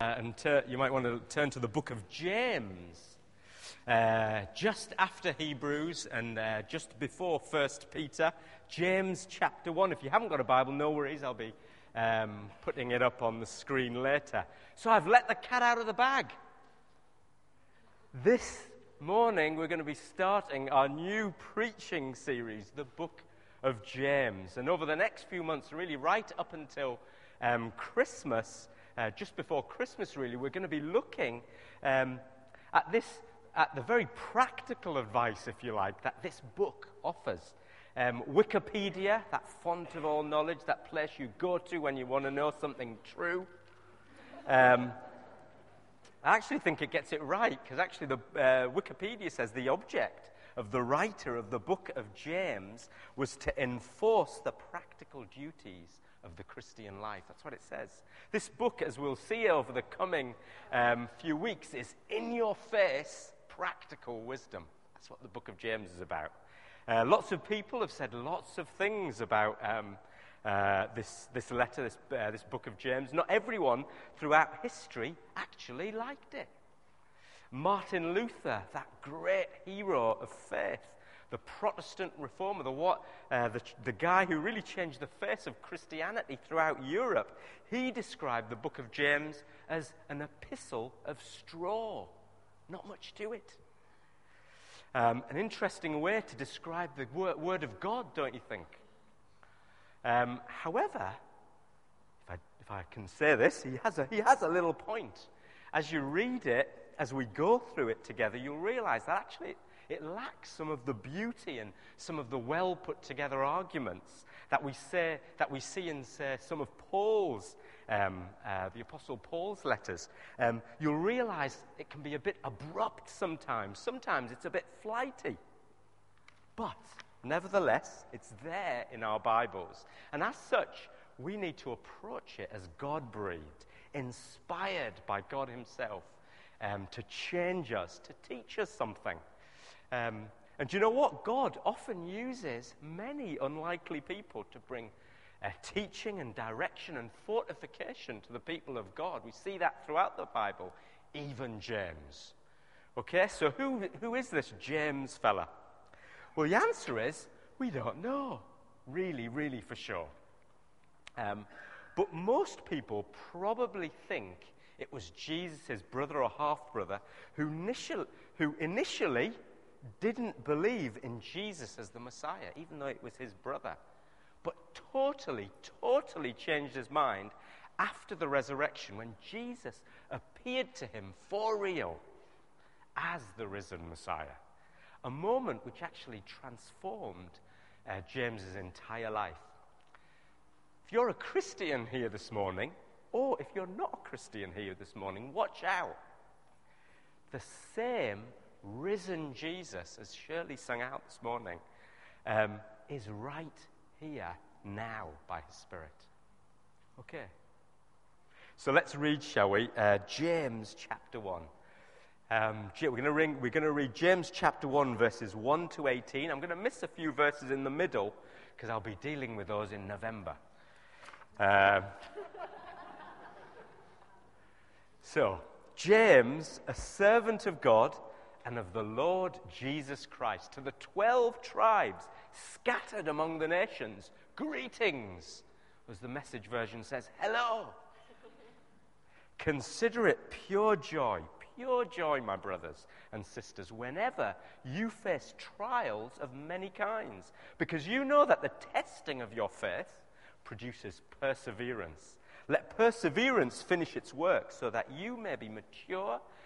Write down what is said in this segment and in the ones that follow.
Uh, and ter- you might want to turn to the book of James. Uh, just after Hebrews and uh, just before 1 Peter, James chapter 1. If you haven't got a Bible, no worries, I'll be um, putting it up on the screen later. So I've let the cat out of the bag. This morning, we're going to be starting our new preaching series, the book of James. And over the next few months, really right up until um, Christmas, uh, just before Christmas, really, we're going to be looking um, at this, at the very practical advice, if you like, that this book offers. Um, Wikipedia, that font of all knowledge, that place you go to when you want to know something true. Um, I actually think it gets it right because actually the uh, Wikipedia says the object of the writer of the book of James was to enforce the practical duties of the Christian life. That's what it says. This book, as we'll see over the coming um, few weeks, is in your face practical wisdom. That's what the book of James is about. Uh, lots of people have said lots of things about um, uh, this, this letter, this, uh, this book of James. Not everyone throughout history actually liked it. Martin Luther, that great hero of faith, the Protestant reformer, the, what, uh, the, the guy who really changed the face of Christianity throughout Europe, he described the book of James as an epistle of straw. Not much to it. Um, an interesting way to describe the word, word of God, don't you think? Um, however, if I, if I can say this, he has, a, he has a little point. As you read it, as we go through it together, you'll realize that actually it lacks some of the beauty and some of the well put together arguments that we, say, that we see in say, some of Paul's, um, uh, the Apostle Paul's letters. Um, you'll realize it can be a bit abrupt sometimes. Sometimes it's a bit flighty. But nevertheless, it's there in our Bibles. And as such, we need to approach it as God breathed, inspired by God Himself um, to change us, to teach us something. Um, and you know what? God often uses many unlikely people to bring uh, teaching and direction and fortification to the people of God. We see that throughout the Bible, even James. Okay, so who, who is this James fella? Well, the answer is we don't know, really, really for sure. Um, but most people probably think it was Jesus' brother or half brother who, initial, who initially didn't believe in Jesus as the Messiah, even though it was his brother, but totally, totally changed his mind after the resurrection when Jesus appeared to him for real as the risen Messiah. A moment which actually transformed uh, James's entire life. If you're a Christian here this morning, or if you're not a Christian here this morning, watch out. The same risen Jesus, as Shirley sang out this morning, um, is right here now by his Spirit. Okay. So let's read, shall we? Uh, James chapter 1. Um, we're going, to read James chapter 1, verses 1 to 18. I'm going to miss a few verses in the middle because I'll be dealing with those in November. Uh, so, James, a servant of God and of the Lord Jesus Christ. To the 12 tribes scattered among the nations, greetings, as the message version says, hello. Consider it pure joy, pure joy, my brothers and sisters, whenever you face trials of many kinds, because you know that the testing of your faith produces perseverance. Let perseverance finish its work so that you may be mature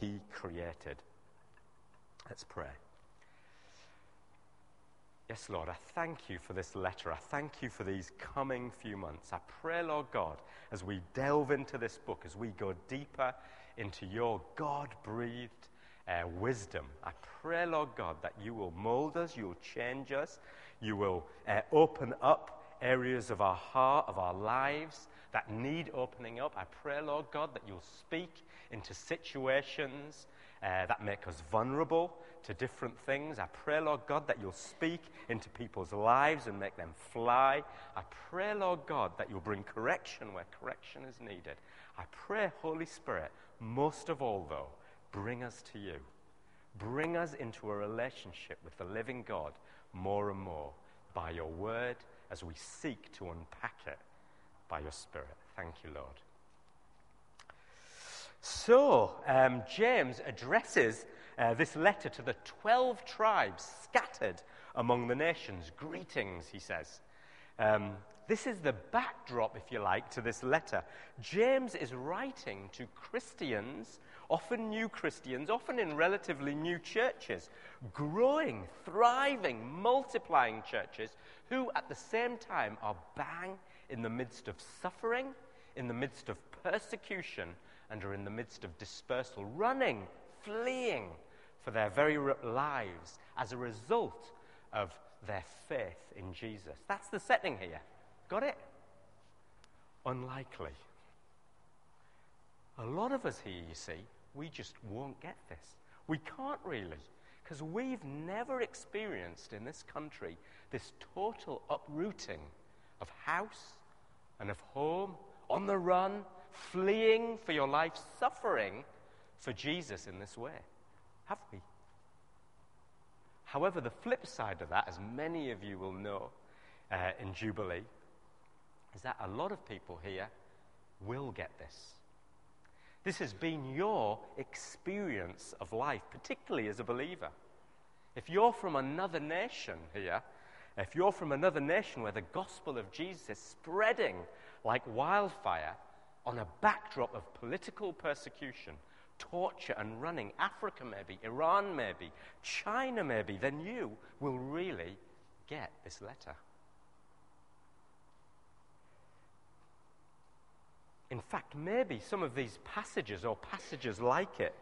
he created. Let's pray. Yes, Lord, I thank you for this letter. I thank you for these coming few months. I pray, Lord God, as we delve into this book, as we go deeper into your God breathed uh, wisdom, I pray, Lord God, that you will mold us, you will change us, you will uh, open up areas of our heart, of our lives that need opening up. I pray, Lord God, that you'll speak into situations uh, that make us vulnerable to different things. I pray, Lord God, that you'll speak into people's lives and make them fly. I pray, Lord God, that you'll bring correction where correction is needed. I pray, Holy Spirit, most of all, though, bring us to you. Bring us into a relationship with the living God more and more by your word as we seek to unpack it by your Spirit. Thank you, Lord. So, um, James addresses uh, this letter to the 12 tribes scattered among the nations. Greetings, he says. Um, this is the backdrop, if you like, to this letter. James is writing to Christians, often new Christians, often in relatively new churches, growing, thriving, multiplying churches who at the same time are bang in the midst of suffering, in the midst of persecution, and are in the midst of dispersal, running, fleeing for their very lives as a result of their faith in Jesus. That's the setting here. Got it? Unlikely. A lot of us here, you see, we just won't get this. We can't really, because we've never experienced in this country this total uprooting of house and of home, on the run, fleeing for your life, suffering for Jesus in this way. Have we? However, the flip side of that, as many of you will know uh, in Jubilee, is that a lot of people here will get this. This has been your experience of life, particularly as a believer. If you're from another nation here, if you're from another nation where the gospel of Jesus is spreading like wildfire on a backdrop of political persecution, torture, and running, Africa maybe, Iran maybe, China maybe, then you will really get this letter. In fact, maybe some of these passages or passages like it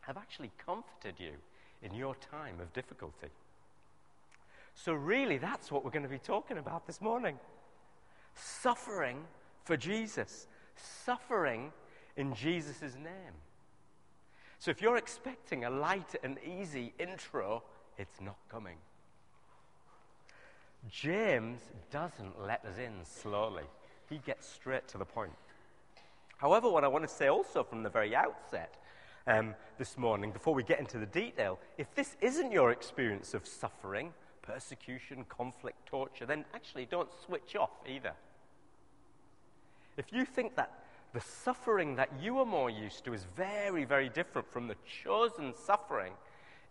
have actually comforted you in your time of difficulty. So, really, that's what we're going to be talking about this morning suffering for Jesus, suffering in Jesus' name. So, if you're expecting a light and easy intro, it's not coming. James doesn't let us in slowly, he gets straight to the point. However, what I want to say also from the very outset um, this morning, before we get into the detail, if this isn't your experience of suffering, persecution, conflict, torture, then actually don't switch off either. If you think that the suffering that you are more used to is very, very different from the chosen suffering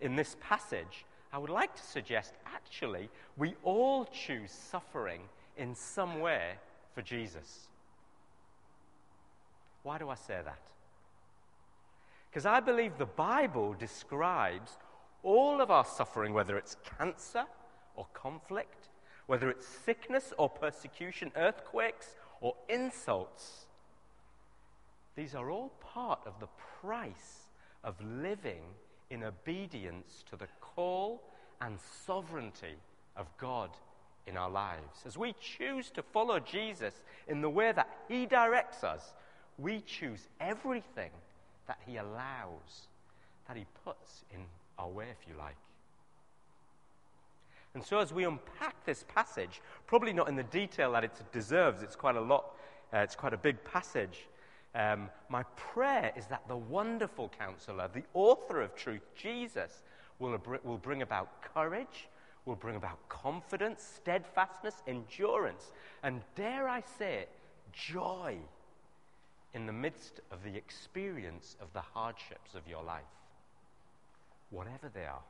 in this passage, I would like to suggest actually we all choose suffering in some way for Jesus. Why do I say that? Because I believe the Bible describes all of our suffering, whether it's cancer or conflict, whether it's sickness or persecution, earthquakes or insults, these are all part of the price of living in obedience to the call and sovereignty of God in our lives. As we choose to follow Jesus in the way that He directs us, we choose everything that He allows, that He puts in our way, if you like. And so, as we unpack this passage, probably not in the detail that it deserves, it's quite a lot, uh, it's quite a big passage. Um, my prayer is that the wonderful counselor, the author of truth, Jesus, will, will bring about courage, will bring about confidence, steadfastness, endurance, and dare I say it, joy in the midst of the experience of the hardships of your life, whatever they are.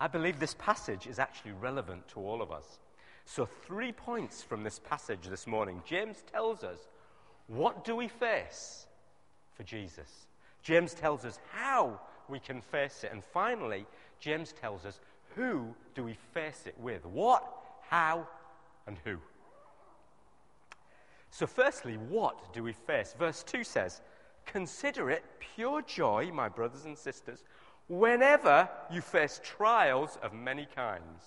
I believe this passage is actually relevant to all of us. So, three points from this passage this morning. James tells us what do we face for Jesus? James tells us how we can face it. And finally, James tells us who do we face it with? What, how, and who? So, firstly, what do we face? Verse 2 says, Consider it pure joy, my brothers and sisters, whenever you face trials of many kinds,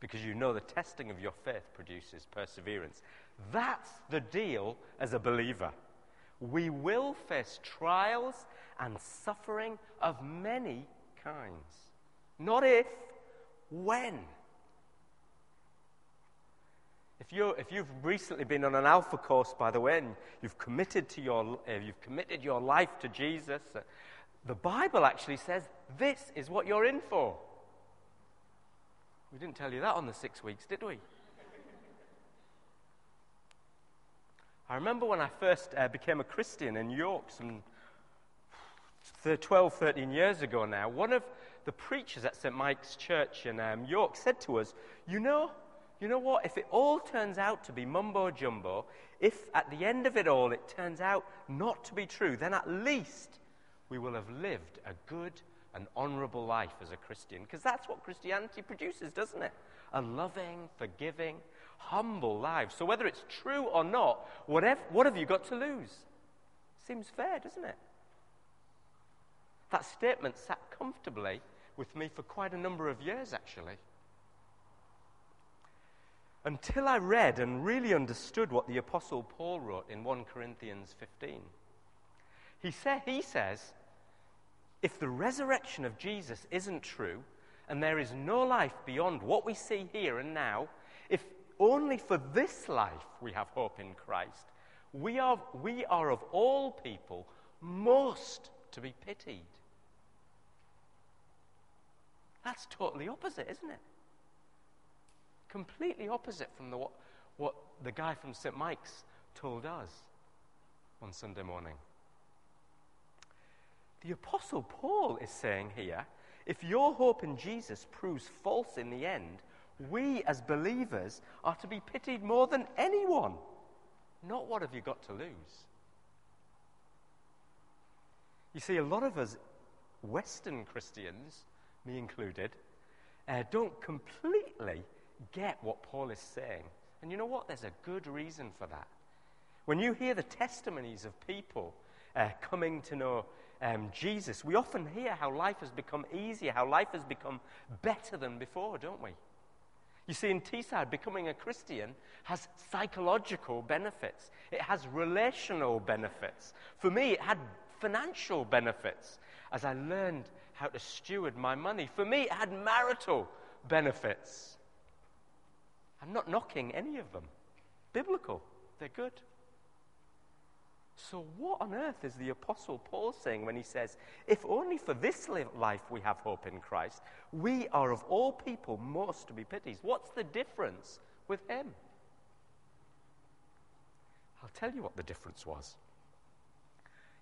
because you know the testing of your faith produces perseverance. That's the deal as a believer. We will face trials and suffering of many kinds. Not if, when. If, you if you've recently been on an alpha course, by the way, and you've committed, to your, uh, you've committed your life to Jesus, uh, the Bible actually says this is what you're in for. We didn't tell you that on the six weeks, did we? I remember when I first uh, became a Christian in York some 12, 13 years ago now, one of the preachers at St. Mike's Church in um, York said to us, You know, you know what? If it all turns out to be mumbo jumbo, if at the end of it all it turns out not to be true, then at least we will have lived a good and honorable life as a Christian. Because that's what Christianity produces, doesn't it? A loving, forgiving, humble life. So whether it's true or not, whatever, what have you got to lose? Seems fair, doesn't it? That statement sat comfortably with me for quite a number of years, actually until I read and really understood what the Apostle Paul wrote in 1 Corinthians 15. He, sa- he says, if the resurrection of Jesus isn't true, and there is no life beyond what we see here and now, if only for this life we have hope in Christ, we are, we are of all people most to be pitied. That's totally opposite, isn't it? completely opposite from the, what, what the guy from St. Mike's told us on Sunday morning. The Apostle Paul is saying here if your hope in Jesus proves false in the end, we as believers are to be pitied more than anyone. Not what have you got to lose. You see, a lot of us Western Christians, me included, uh, don't completely get what Paul is saying. And you know what? There's a good reason for that. When you hear the testimonies of people uh, coming to know um, Jesus, we often hear how life has become easier, how life has become better than before, don't we? You see, in Teesside, becoming a Christian has psychological benefits. It has relational benefits. For me, it had financial benefits as I learned how to steward my money. For me, it had marital benefits. I'm not knocking any of them. Biblical, they're good. So, what on earth is the Apostle Paul saying when he says, If only for this life we have hope in Christ, we are of all people most to be pitied? What's the difference with him? I'll tell you what the difference was.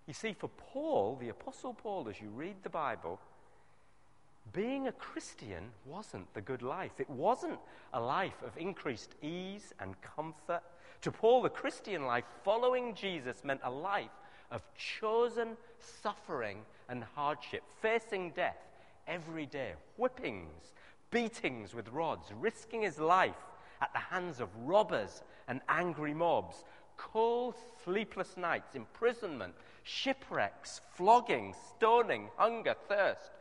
You see, for Paul, the Apostle Paul, as you read the Bible, being a Christian wasn't the good life. It wasn't a life of increased ease and comfort. To Paul, the Christian life following Jesus meant a life of chosen suffering and hardship, facing death every day, whippings, beatings with rods, risking his life at the hands of robbers and angry mobs, cold, sleepless nights, imprisonment, shipwrecks, flogging, stoning, hunger, thirst.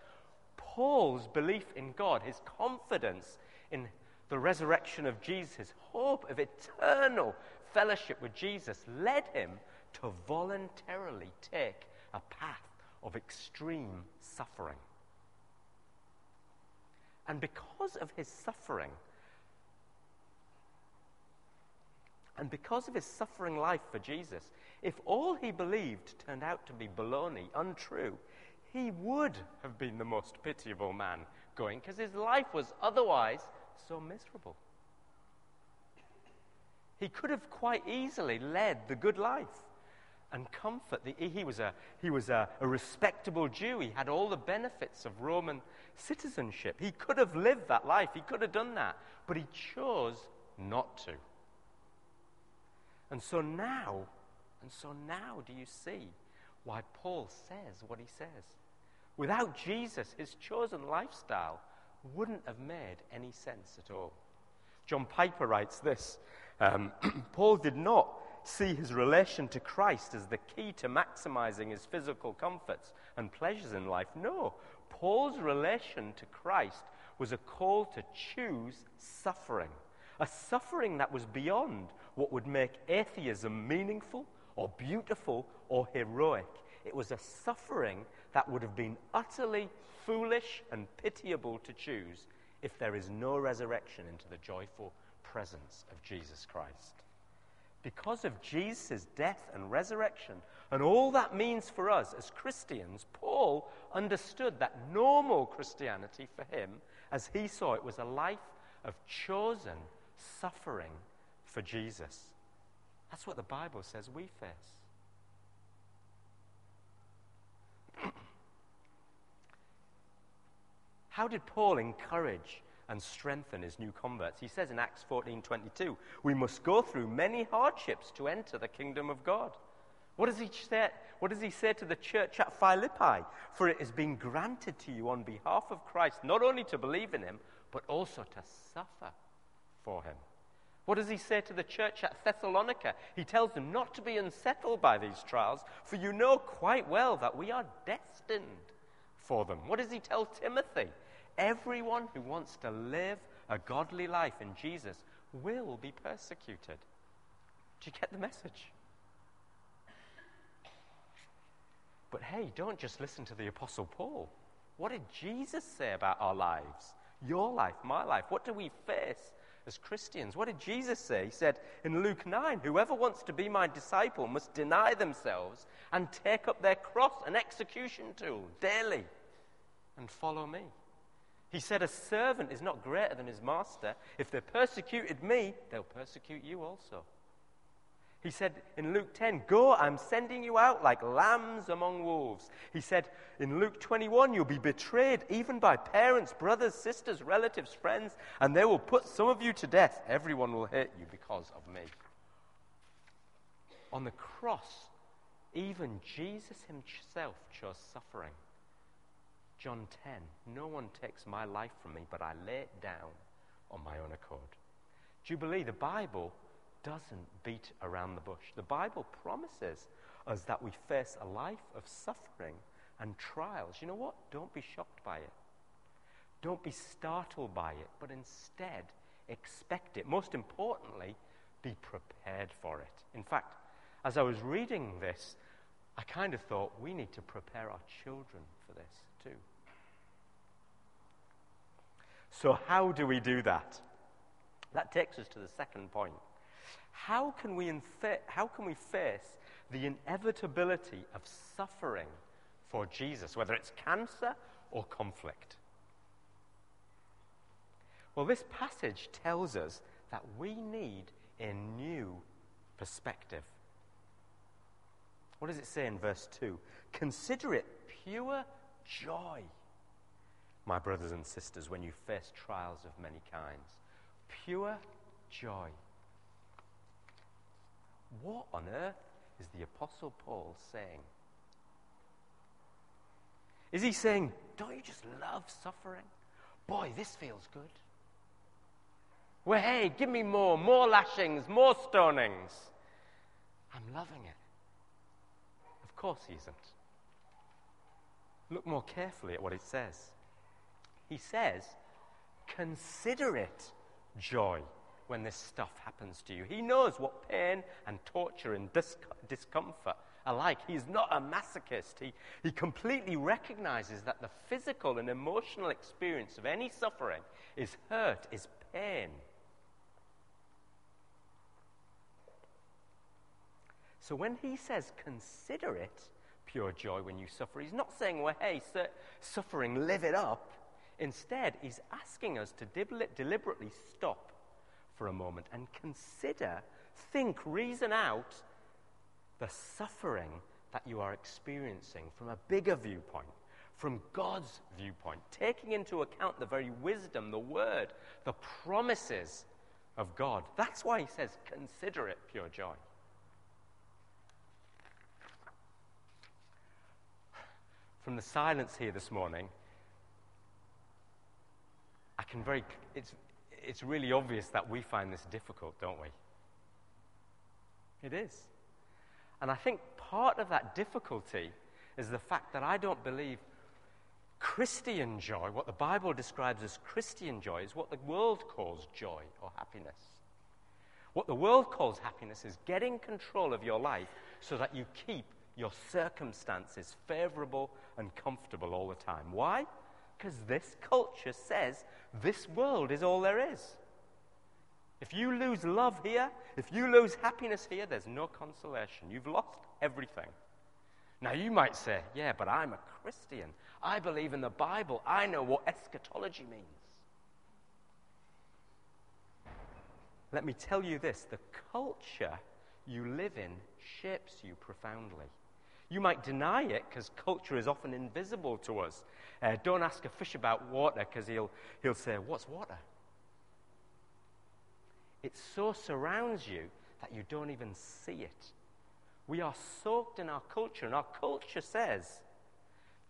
Paul's belief in God, his confidence in the resurrection of Jesus, his hope of eternal fellowship with Jesus led him to voluntarily take a path of extreme suffering. And because of his suffering, and because of his suffering life for Jesus, if all he believed turned out to be baloney, untrue, he would have been the most pitiable man going because his life was otherwise so miserable. He could have quite easily led the good life and comfort. The, he was, a, he was a, a respectable Jew. He had all the benefits of Roman citizenship. He could have lived that life. He could have done that. But he chose not to. And so now, and so now do you see why Paul says what he says? Without Jesus, his chosen lifestyle wouldn't have made any sense at all. John Piper writes this um, Paul did not see his relation to Christ as the key to maximizing his physical comforts and pleasures in life. No, Paul's relation to Christ was a call to choose suffering, a suffering that was beyond what would make atheism meaningful or beautiful or heroic. It was a suffering that would have been utterly foolish and pitiable to choose if there is no resurrection into the joyful presence of Jesus Christ. Because of Jesus' death and resurrection, and all that means for us as Christians, Paul understood that normal Christianity for him, as he saw it, was a life of chosen suffering for Jesus. That's what the Bible says we face. How did Paul encourage and strengthen his new converts? He says in Acts 14:22, "We must go through many hardships to enter the kingdom of God." What does he say? What does he say to the church at Philippi? For it has been granted to you on behalf of Christ not only to believe in him, but also to suffer for him. What does he say to the church at Thessalonica? He tells them not to be unsettled by these trials, for you know quite well that we are destined for them. What does he tell Timothy? Everyone who wants to live a godly life in Jesus will be persecuted. Do you get the message? But hey, don't just listen to the Apostle Paul. What did Jesus say about our lives? Your life, my life. What do we face as Christians? What did Jesus say? He said in Luke 9 Whoever wants to be my disciple must deny themselves and take up their cross, an execution tool, daily, and follow me. He said, A servant is not greater than his master. If they persecuted me, they'll persecute you also. He said in Luke 10, Go, I'm sending you out like lambs among wolves. He said in Luke 21, You'll be betrayed even by parents, brothers, sisters, relatives, friends, and they will put some of you to death. Everyone will hate you because of me. On the cross, even Jesus himself chose suffering. John 10 No one takes my life from me, but I lay it down on my own accord. Jubilee, the Bible doesn't beat around the bush. The Bible promises us that we face a life of suffering and trials. You know what? Don't be shocked by it. Don't be startled by it, but instead expect it. Most importantly, be prepared for it. In fact, as I was reading this, I kind of thought we need to prepare our children for this too. So, how do we do that? That takes us to the second point. How can we, infa- how can we face the inevitability of suffering for Jesus, whether it's cancer or conflict? Well, this passage tells us that we need a new perspective. What does it say in verse 2? Consider it pure joy, my brothers and sisters, when you face trials of many kinds. Pure joy. What on earth is the Apostle Paul saying? Is he saying, Don't you just love suffering? Boy, this feels good. Well, hey, give me more, more lashings, more stonings. I'm loving it. Of course he isn't. Look more carefully at what it says. He says, Consider it joy when this stuff happens to you. He knows what pain and torture and dis- discomfort are like. He's not a masochist. He, he completely recognizes that the physical and emotional experience of any suffering is hurt, is pain. So when he says, consider it pure joy when you suffer, he's not saying, well, hey, su- suffering, live it up. Instead, he's asking us to deliberately stop for a moment and consider, think, reason out the suffering that you are experiencing from a bigger viewpoint, from God's viewpoint, taking into account the very wisdom, the word, the promises of God. That's why he says, consider it pure joy. From the silence here this morning, I can very, it's, it's really obvious that we find this difficult, don't we? It is. And I think part of that difficulty is the fact that I don't believe Christian joy, what the Bible describes as Christian joy, is what the world calls joy or happiness. What the world calls happiness is getting control of your life so that you keep your circumstances favorable and comfortable all the time. Why? Because this culture says this world is all there is. If you lose love here, if you lose happiness here, there's no consolation. You've lost everything. Now, you might say, yeah, but I'm a Christian. I believe in the Bible. I know what eschatology means. Let me tell you this the culture you live in shapes you profoundly. You might deny it because culture is often invisible to us. Uh, don't ask a fish about water because he'll, he'll say, What's water? It so surrounds you that you don't even see it. We are soaked in our culture, and our culture says,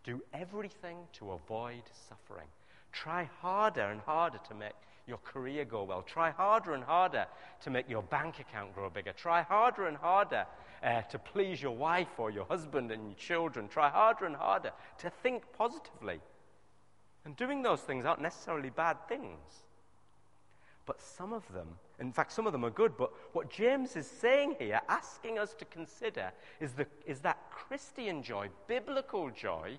do everything to avoid suffering. Try harder and harder to make your career go well. Try harder and harder to make your bank account grow bigger. Try harder and harder uh, to please your wife or your husband and your children. Try harder and harder to think positively. And doing those things aren't necessarily bad things. But some of them, in fact, some of them are good, but what James is saying here, asking us to consider, is, the, is that Christian joy, biblical joy,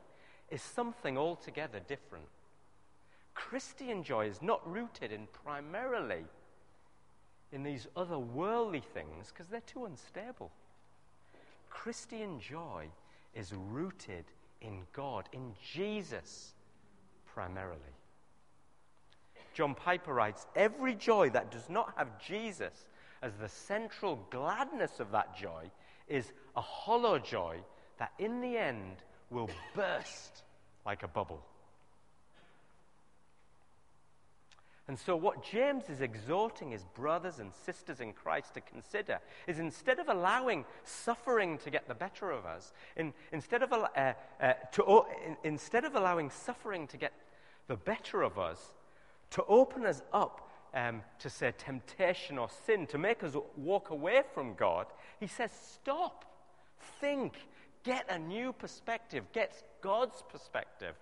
is something altogether different. Christian joy is not rooted in primarily in these other worldly things because they're too unstable. Christian joy is rooted in God, in Jesus primarily. John Piper writes Every joy that does not have Jesus as the central gladness of that joy is a hollow joy that in the end will burst like a bubble. And so, what James is exhorting his brothers and sisters in Christ to consider is instead of allowing suffering to get the better of us, in, instead, of, uh, uh, to, uh, in, instead of allowing suffering to get the better of us, to open us up um, to say temptation or sin, to make us walk away from God, he says, stop, think, get a new perspective, get God's perspective.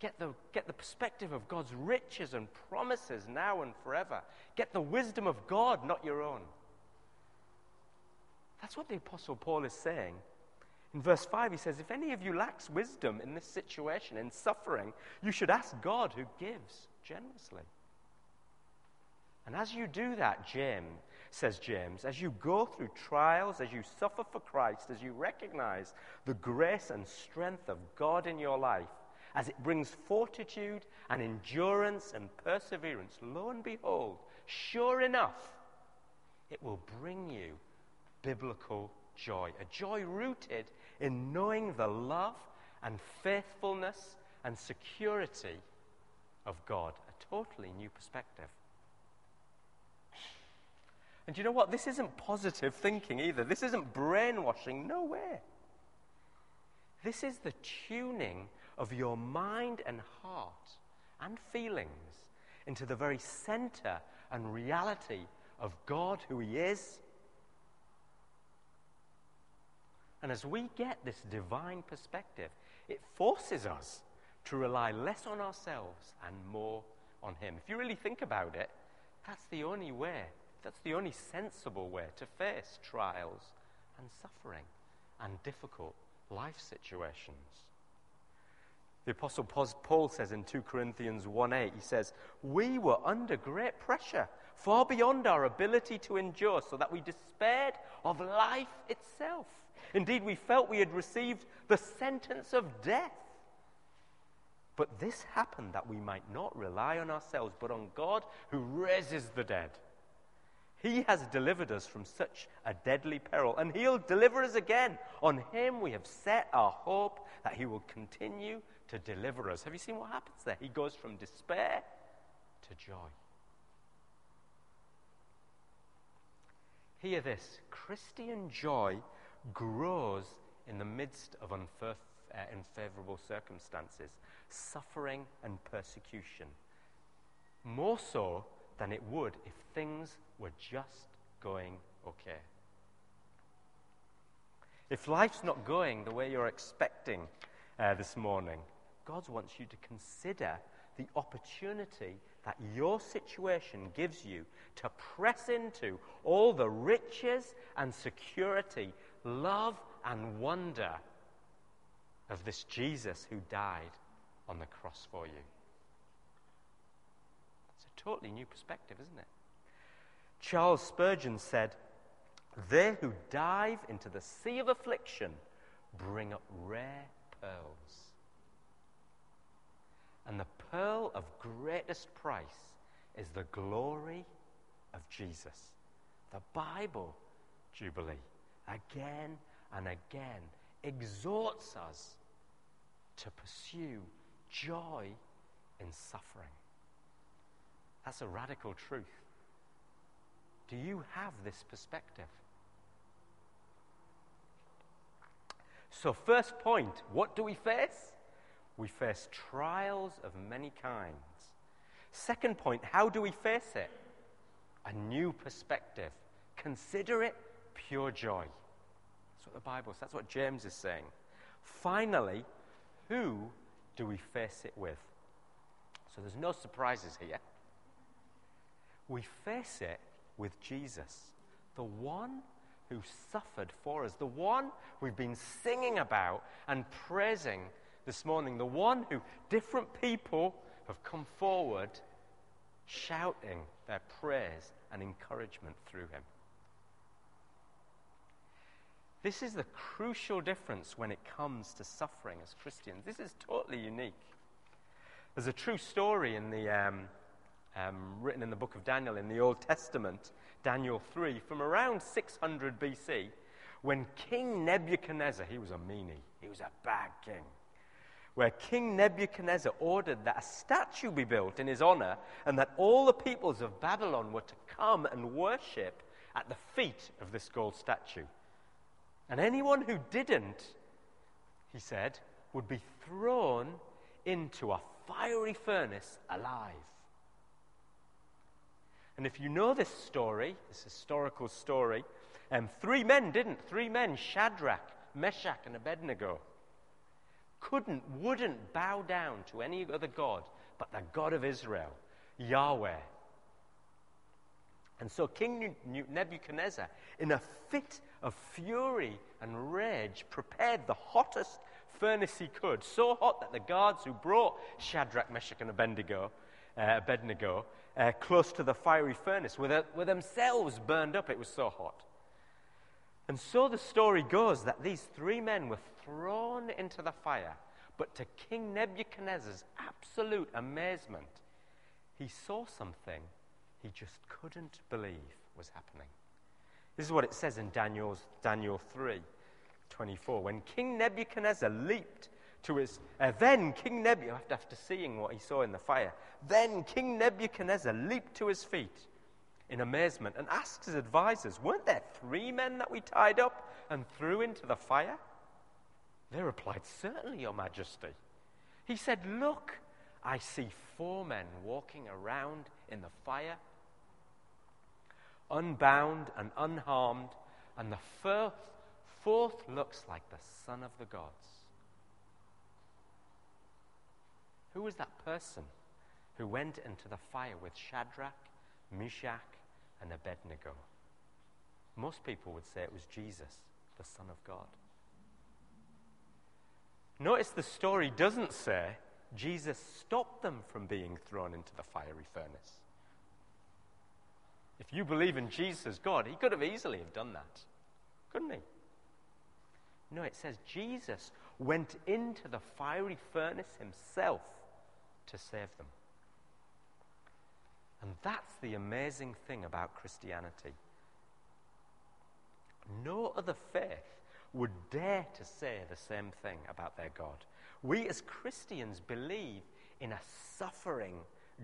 Get the, get the perspective of God's riches and promises now and forever. Get the wisdom of God, not your own. That's what the Apostle Paul is saying in verse 5, he says, If any of you lacks wisdom in this situation, in suffering, you should ask God who gives generously. And as you do that, James, says James, as you go through trials, as you suffer for Christ, as you recognize the grace and strength of God in your life, as it brings fortitude and endurance and perseverance, lo and behold, sure enough, it will bring you biblical joy, a joy rooted in knowing the love and faithfulness and security of God, a totally new perspective. And you know what? This isn't positive thinking either. This isn't brainwashing. No way. This is the tuning of your mind and heart and feelings into the very center and reality of God, who He is, and as we get this divine perspective, it forces us to rely less on ourselves and more on Him. If you really think about it, That's the only way, that's the only sensible way to face trials and suffering and difficult life situations. The Apostle Paul says in 2 Corinthians 1 8, he says, We were under great pressure, far beyond our ability to endure, so that we despaired of life itself. Indeed, we felt we had received the sentence of death. But this happened that we might not rely on ourselves, but on God who raises the dead. He has delivered us from such a deadly peril, and He'll deliver us again. On Him we have set our hope that He will continue to deliver us. Have you seen what happens there? He goes from despair to joy. Hear this Christian joy grows in the midst of unfavorable uh, circumstances, suffering and persecution. More so than it would if things were just going okay. If life's not going the way you're expecting uh, this morning, God wants you to consider the opportunity that your situation gives you to press into all the riches and security, love and wonder of this Jesus who died on the cross for you. It's a totally new perspective, isn't it? Charles Spurgeon said, They who dive into the sea of affliction bring up rare pearls. And the pearl of greatest price is the glory of Jesus. The Bible, Jubilee, again and again exhorts us to pursue joy in suffering. That's a radical truth. Do you have this perspective? So, first point what do we face? We face trials of many kinds. Second point how do we face it? A new perspective. Consider it pure joy. That's what the Bible says. That's what James is saying. Finally, who do we face it with? So there's no surprises here. We face it with Jesus, the one who suffered for us, the one we've been singing about and praising this morning, the one who different people have come forward shouting their praise and encouragement through him. This is the crucial difference when it comes to suffering as Christians. This is totally unique. There's a true story in the, um, um, written in the book of Daniel in the Old Testament, Daniel 3, from around 600 BC, when King Nebuchadnezzar, he was a meanie, he was a bad king, where King Nebuchadnezzar ordered that a statue be built in his honor and that all the peoples of Babylon were to come and worship at the feet of this gold statue. And anyone who didn't, he said, would be thrown into a fiery furnace alive. And if you know this story, this historical story, um, three men didn't. Three men, Shadrach, Meshach, and Abednego, couldn't, wouldn't bow down to any other God but the God of Israel, Yahweh. And so King Nebuchadnezzar, in a fit of fury and rage, prepared the hottest furnace he could, so hot that the guards who brought Shadrach, Meshach, and Abednego, uh, Abednego uh, close to the fiery furnace were, were themselves burned up. It was so hot. And so the story goes that these three men were thrown into the fire, but to King Nebuchadnezzar's absolute amazement, he saw something he just couldn't believe was happening. This is what it says in Daniel's, Daniel 3 24. When King Nebuchadnezzar leaped to his. Uh, then King Nebuchadnezzar, after seeing what he saw in the fire, then King Nebuchadnezzar leaped to his feet in amazement and asked his advisers, Weren't there three men that we tied up and threw into the fire? They replied, Certainly, Your Majesty. He said, Look, I see four men walking around in the fire unbound and unharmed, and the fourth, fourth looks like the Son of the gods. Who was that person who went into the fire with Shadrach, Meshach, and Abednego. Most people would say it was Jesus, the Son of God. Notice the story doesn't say Jesus stopped them from being thrown into the fiery furnace. If you believe in Jesus God, he could have easily have done that, couldn't he? No, it says Jesus went into the fiery furnace himself to save them. And that's the amazing thing about Christianity. No other faith would dare to say the same thing about their God. We as Christians believe in a suffering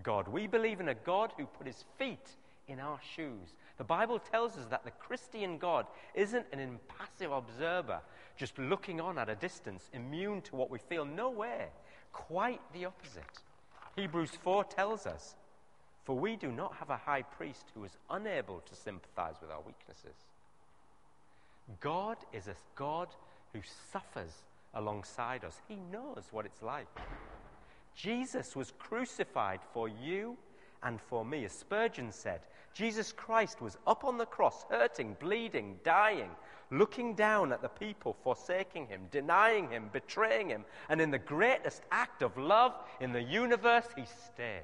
God. We believe in a God who put his feet in our shoes. The Bible tells us that the Christian God isn't an impassive observer, just looking on at a distance, immune to what we feel. No way. Quite the opposite. Hebrews 4 tells us, For we do not have a high priest who is unable to sympathize with our weaknesses. God is a God who suffers alongside us. He knows what it's like. Jesus was crucified for you and for me. As Spurgeon said, Jesus Christ was up on the cross, hurting, bleeding, dying, looking down at the people forsaking him, denying him, betraying him, and in the greatest act of love in the universe, he stayed.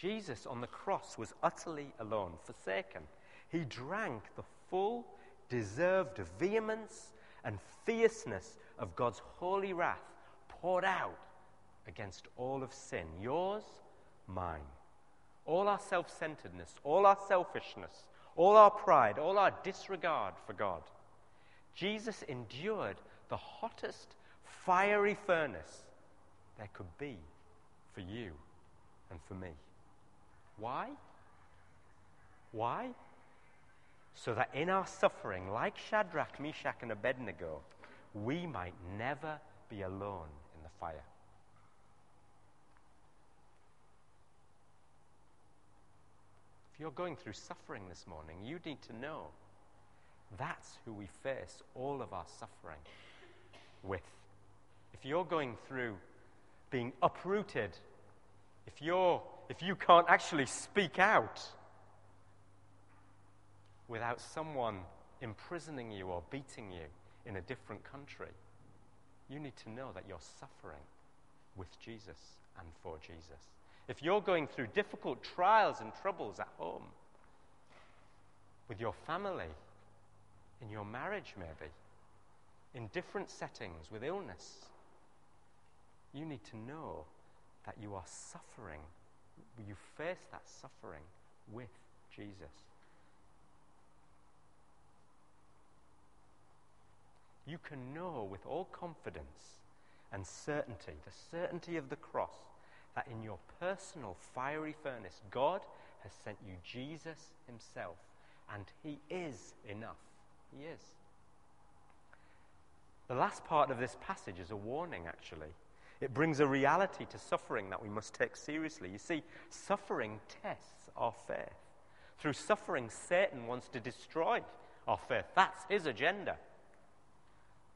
Jesus on the cross was utterly alone, forsaken. He drank the full, deserved vehemence and fierceness of God's holy wrath poured out against all of sin yours, mine. All our self centeredness, all our selfishness, all our pride, all our disregard for God. Jesus endured the hottest fiery furnace there could be for you and for me. Why? Why? So that in our suffering, like Shadrach, Meshach, and Abednego, we might never be alone in the fire. If you're going through suffering this morning, you need to know that's who we face all of our suffering with. If you're going through being uprooted, if you're if you can't actually speak out without someone imprisoning you or beating you in a different country, you need to know that you're suffering with Jesus and for Jesus. If you're going through difficult trials and troubles at home, with your family, in your marriage, maybe, in different settings, with illness, you need to know that you are suffering you face that suffering with Jesus. You can know with all confidence and certainty, the certainty of the cross, that in your personal fiery furnace, God has sent you Jesus Himself, and He is enough. He is. The last part of this passage is a warning, actually. It brings a reality to suffering that we must take seriously. You see, suffering tests our faith. Through suffering, Satan wants to destroy our faith. That's his agenda.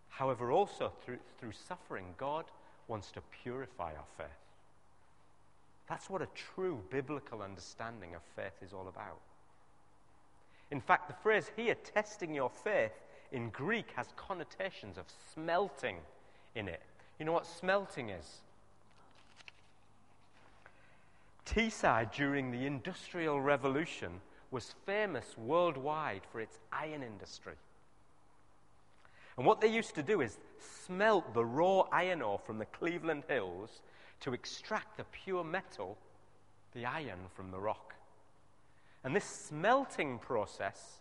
However, also through, through suffering, God wants to purify our faith. That's what a true biblical understanding of faith is all about. In fact, the phrase here, testing your faith, in Greek has connotations of smelting in it. You know what smelting is? Teesside during the Industrial Revolution was famous worldwide for its iron industry. And what they used to do is smelt the raw iron ore from the Cleveland Hills to extract the pure metal, the iron, from the rock. And this smelting process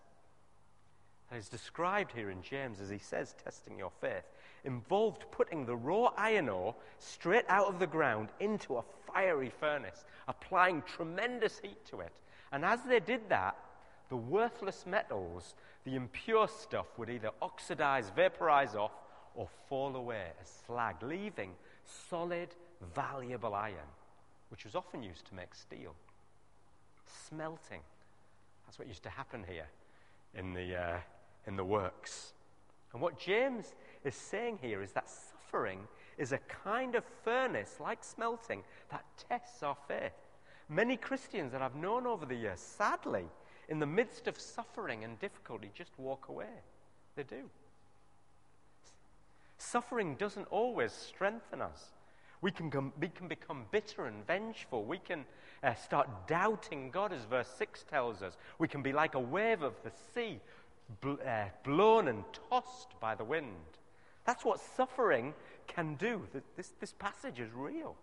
that is described here in James as he says, testing your faith, involved putting the raw iron ore straight out of the ground into a fiery furnace, applying tremendous heat to it. And as they did that, the worthless metals, the impure stuff, would either oxidize, vaporize off, or fall away as slag, leaving solid, valuable iron, which was often used to make steel. Smelting. That's what used to happen here in the, uh, in the works. And what James is saying here is that suffering is a kind of furnace, like smelting, that tests our faith. Many Christians that I've known over the years, sadly, in the midst of suffering and difficulty, just walk away. They do. Suffering doesn't always strengthen us. We can, com- we can become bitter and vengeful. We can uh, start doubting God, as verse 6 tells us. We can be like a wave of the sea, bl- uh, blown and tossed by the wind. That's what suffering can do. This, this passage is real.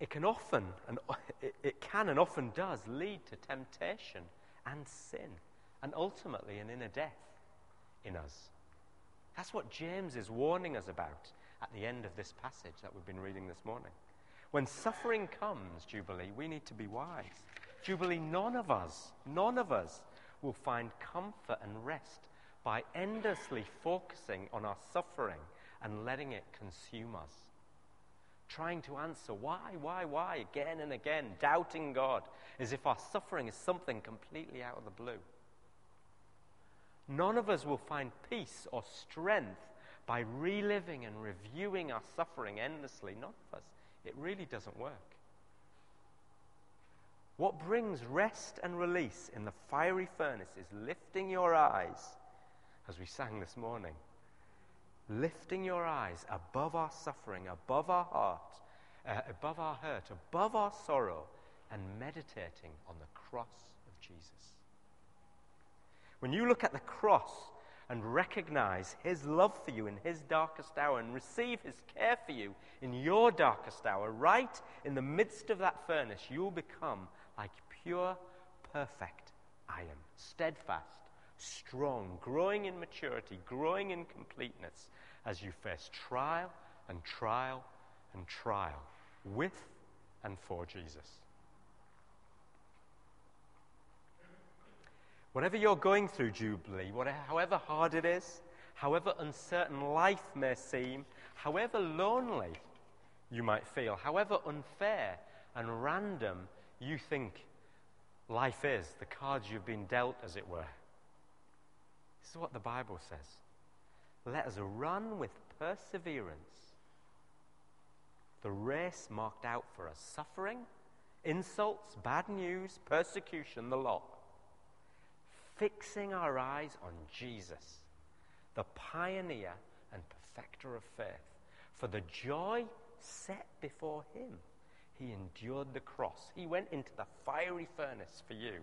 It can often, and it can and often does lead to temptation and sin, and ultimately an inner death in us. That's what James is warning us about at the end of this passage that we've been reading this morning. When suffering comes, Jubilee, we need to be wise. Jubilee, none of us, none of us will find comfort and rest by endlessly focusing on our suffering and letting it consume us. Trying to answer why, why, why again and again, doubting God as if our suffering is something completely out of the blue. None of us will find peace or strength by reliving and reviewing our suffering endlessly. None of us. It really doesn't work. What brings rest and release in the fiery furnace is lifting your eyes, as we sang this morning, lifting your eyes above our suffering, above our heart, uh, above our hurt, above our sorrow, and meditating on the cross of Jesus. When you look at the cross and recognize His love for you in His darkest hour and receive His care for you in your darkest hour, right in the midst of that furnace, you'll become like pure, perfect iron, steadfast, strong, growing in maturity, growing in completeness as you face trial and trial and trial with and for Jesus. Whatever you're going through, Jubilee, whatever, however hard it is, however uncertain life may seem, however lonely you might feel, however unfair and random you think life is, the cards you've been dealt, as it were. This is what the Bible says. Let us run with perseverance the race marked out for us suffering, insults, bad news, persecution, the lot. Fixing our eyes on Jesus, the pioneer and perfecter of faith. For the joy set before him he endured the cross. He went into the fiery furnace for you,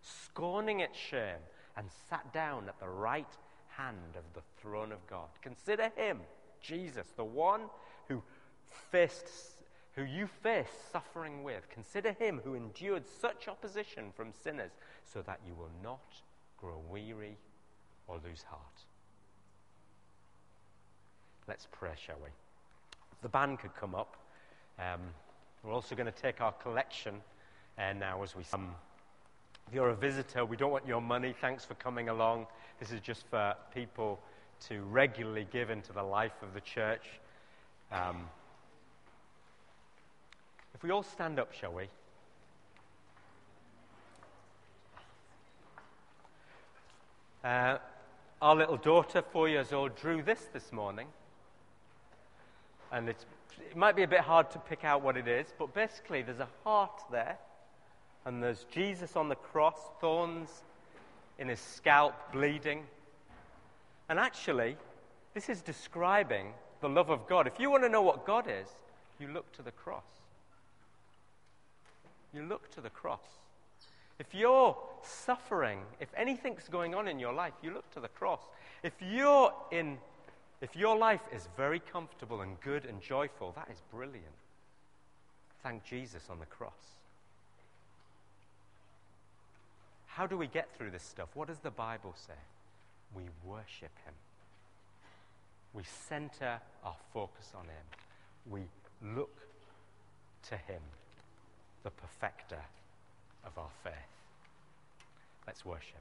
scorning its shame, and sat down at the right hand of the throne of God. Consider him, Jesus, the one who faced who you face suffering with. Consider him who endured such opposition from sinners so that you will not grow weary or lose heart. Let's pray, shall we? The band could come up. Um, we're also going to take our collection uh, now as we. Um, if you're a visitor, we don't want your money. Thanks for coming along. This is just for people to regularly give into the life of the church. Um, if we all stand up, shall we? Uh, our little daughter, four years old, drew this this morning. And it's it might be a bit hard to pick out what it is, but basically there's a heart there, and there's Jesus on the cross, thorns in his scalp, bleeding. And actually, this is describing the love of God. If you want to know what God is, you look to the cross. You look to the cross. If you're suffering, if anything's going on in your life, you look to the cross. If you're in if your life is very comfortable and good and joyful, that is brilliant. Thank Jesus on the cross. How do we get through this stuff? What does the Bible say? We worship Him. We center our focus on Him. We look to Him, the perfecter of our faith. Let's worship.